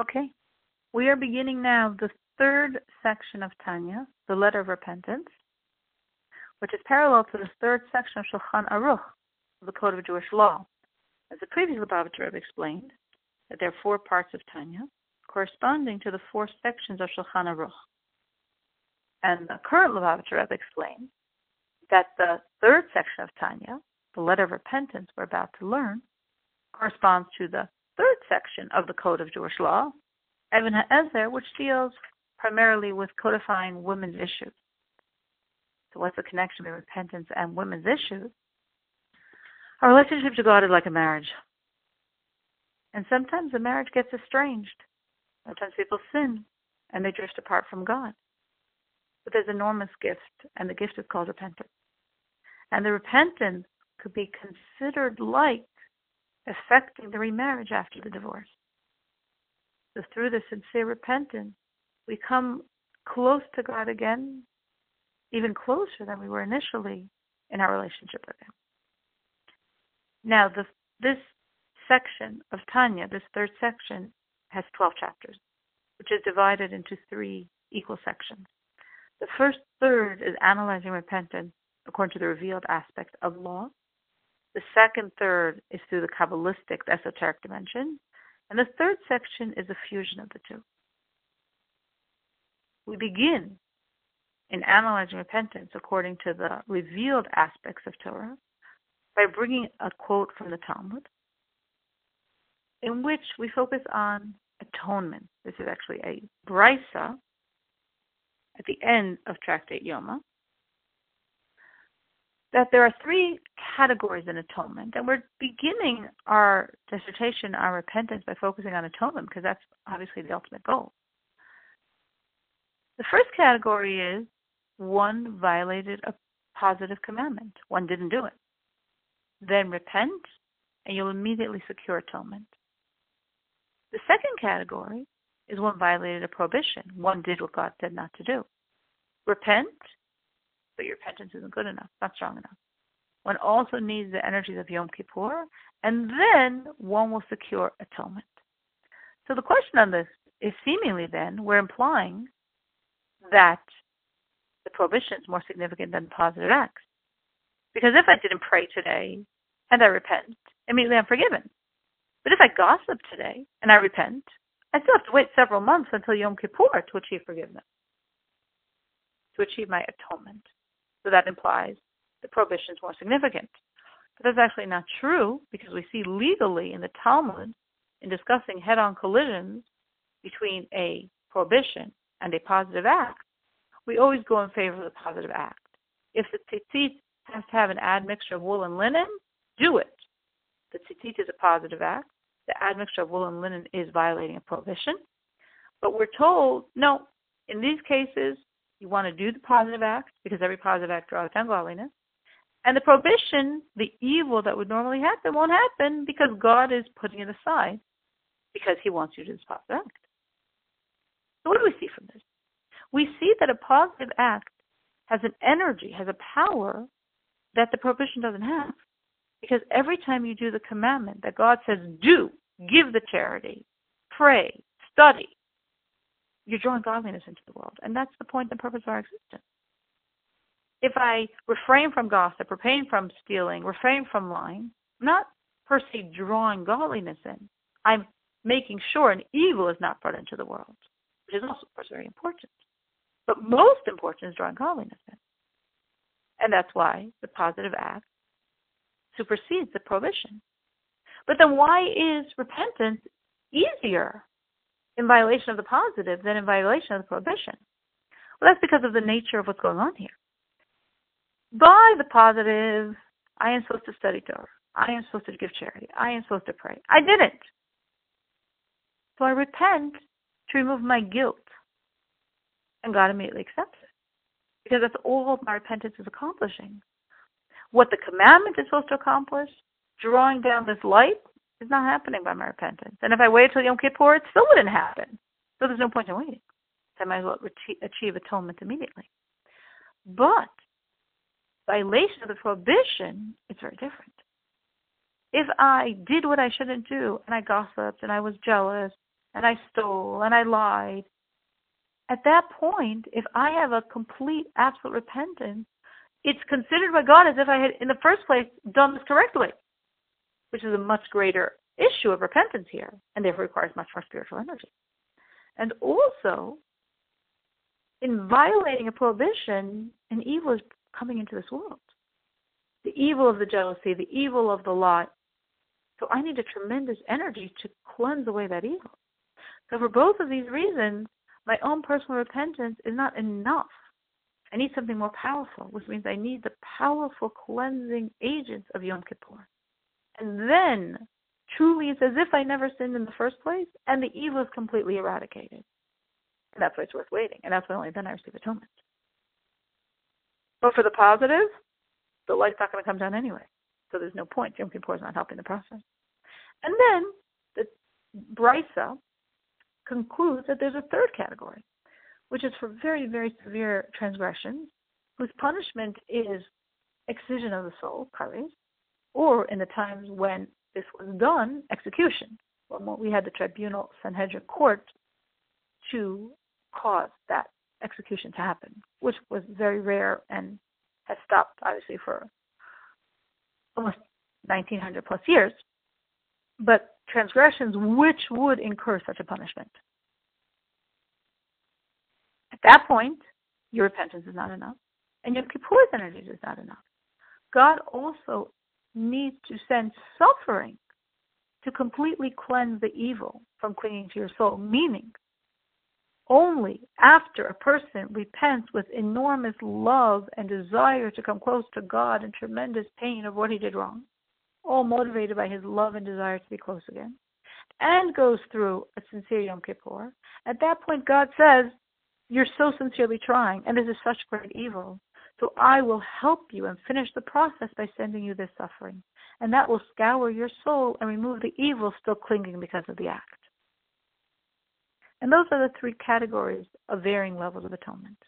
Okay. We are beginning now the third section of Tanya, the letter of repentance, which is parallel to the third section of Shulchan Aruch, the Code of Jewish Law. As the previous Lubavitcher Rebbe explained, that there are four parts of Tanya corresponding to the four sections of Shulchan Aruch. And the current Lubavitcher Rebbe explained that the third section of Tanya, the letter of repentance we're about to learn, corresponds to the section of the Code of Jewish Law, Even HaEzer, which deals primarily with codifying women's issues. So what's the connection between repentance and women's issues? Our relationship to God is like a marriage. And sometimes the marriage gets estranged. Sometimes people sin and they drift apart from God. But there's enormous gift, and the gift is called repentance. And the repentance could be considered like affecting the remarriage after the divorce. So through the sincere repentance, we come close to God again, even closer than we were initially in our relationship with Him. Now, the, this section of Tanya, this third section, has 12 chapters, which is divided into three equal sections. The first third is analyzing repentance according to the revealed aspects of law. The second third is through the Kabbalistic, the esoteric dimension. And the third section is a fusion of the two. We begin in analyzing repentance according to the revealed aspects of Torah by bringing a quote from the Talmud in which we focus on atonement. This is actually a brisa at the end of Tractate Yoma. That there are three categories in atonement, and we're beginning our dissertation on repentance by focusing on atonement because that's obviously the ultimate goal. The first category is one violated a positive commandment, one didn't do it. Then repent, and you'll immediately secure atonement. The second category is one violated a prohibition. One did what God said not to do. Repent, but your repentance isn't good enough, not strong enough. One also needs the energies of Yom Kippur, and then one will secure atonement. So the question on this is seemingly then, we're implying that the prohibition is more significant than positive acts. Because if I didn't pray today and I repent, immediately I'm forgiven. But if I gossip today and I repent, I still have to wait several months until Yom Kippur to achieve forgiveness, to achieve my atonement. So that implies the prohibition is more significant. But that's actually not true because we see legally in the Talmud, in discussing head on collisions between a prohibition and a positive act, we always go in favor of the positive act. If the tzitzit has to have an admixture of wool and linen, do it. The tzitzit is a positive act. The admixture of wool and linen is violating a prohibition. But we're told, no, in these cases, you want to do the positive act because every positive act draws down godliness. And the prohibition, the evil that would normally happen, won't happen because God is putting it aside because He wants you to do this positive act. So, what do we see from this? We see that a positive act has an energy, has a power that the prohibition doesn't have. Because every time you do the commandment that God says, do, give the charity, pray, study, you're drawing godliness into the world. And that's the point and purpose of our existence. If I refrain from gossip, refrain from stealing, refrain from lying, I'm not per se drawing godliness in. I'm making sure an evil is not brought into the world, which is also, of course, very important. But most important is drawing godliness in. And that's why the positive act supersedes the prohibition. But then why is repentance easier in violation of the positive than in violation of the prohibition? Well, that's because of the nature of what's going on here. By the positive, I am supposed to study Torah. I am supposed to give charity. I am supposed to pray. I didn't. So I repent to remove my guilt. And God immediately accepts it. Because that's all my repentance is accomplishing what the commandment is supposed to accomplish, drawing down this light, is not happening by my repentance. And if I wait till Yom Kippur, it still wouldn't happen. So there's no point in waiting. So I might as well achieve atonement immediately. But violation of the prohibition, it's very different. If I did what I shouldn't do, and I gossiped, and I was jealous, and I stole and I lied, at that point, if I have a complete, absolute repentance, it's considered by God as if I had, in the first place, done this correctly, which is a much greater issue of repentance here, and therefore requires much more spiritual energy. And also, in violating a prohibition, an evil is coming into this world. The evil of the jealousy, the evil of the lot. So I need a tremendous energy to cleanse away that evil. So for both of these reasons, my own personal repentance is not enough. I need something more powerful, which means I need the powerful cleansing agents of Yom Kippur. And then, truly, it's as if I never sinned in the first place, and the evil is completely eradicated. And that's why it's worth waiting. And that's why only then I receive atonement. But for the positive, the light's not going to come down anyway. So there's no point. Yom Kippur is not helping the process. And then the Brisa concludes that there's a third category, which is for very, very severe transgressions, whose punishment is excision of the soul, kares, or in the times when this was done, execution. When we had the tribunal Sanhedrin court to cause that execution to happen, which was very rare and has stopped, obviously, for almost 1900 plus years. But transgressions which would incur such a punishment. At that point, your repentance is not enough, and Yom Kippur's energy is not enough. God also needs to send suffering to completely cleanse the evil from clinging to your soul, meaning only after a person repents with enormous love and desire to come close to God and tremendous pain of what he did wrong, all motivated by his love and desire to be close again, and goes through a sincere Yom Kippur, at that point God says, You're so sincerely trying, and this is such great evil. So I will help you and finish the process by sending you this suffering. And that will scour your soul and remove the evil still clinging because of the act. And those are the three categories of varying levels of atonement.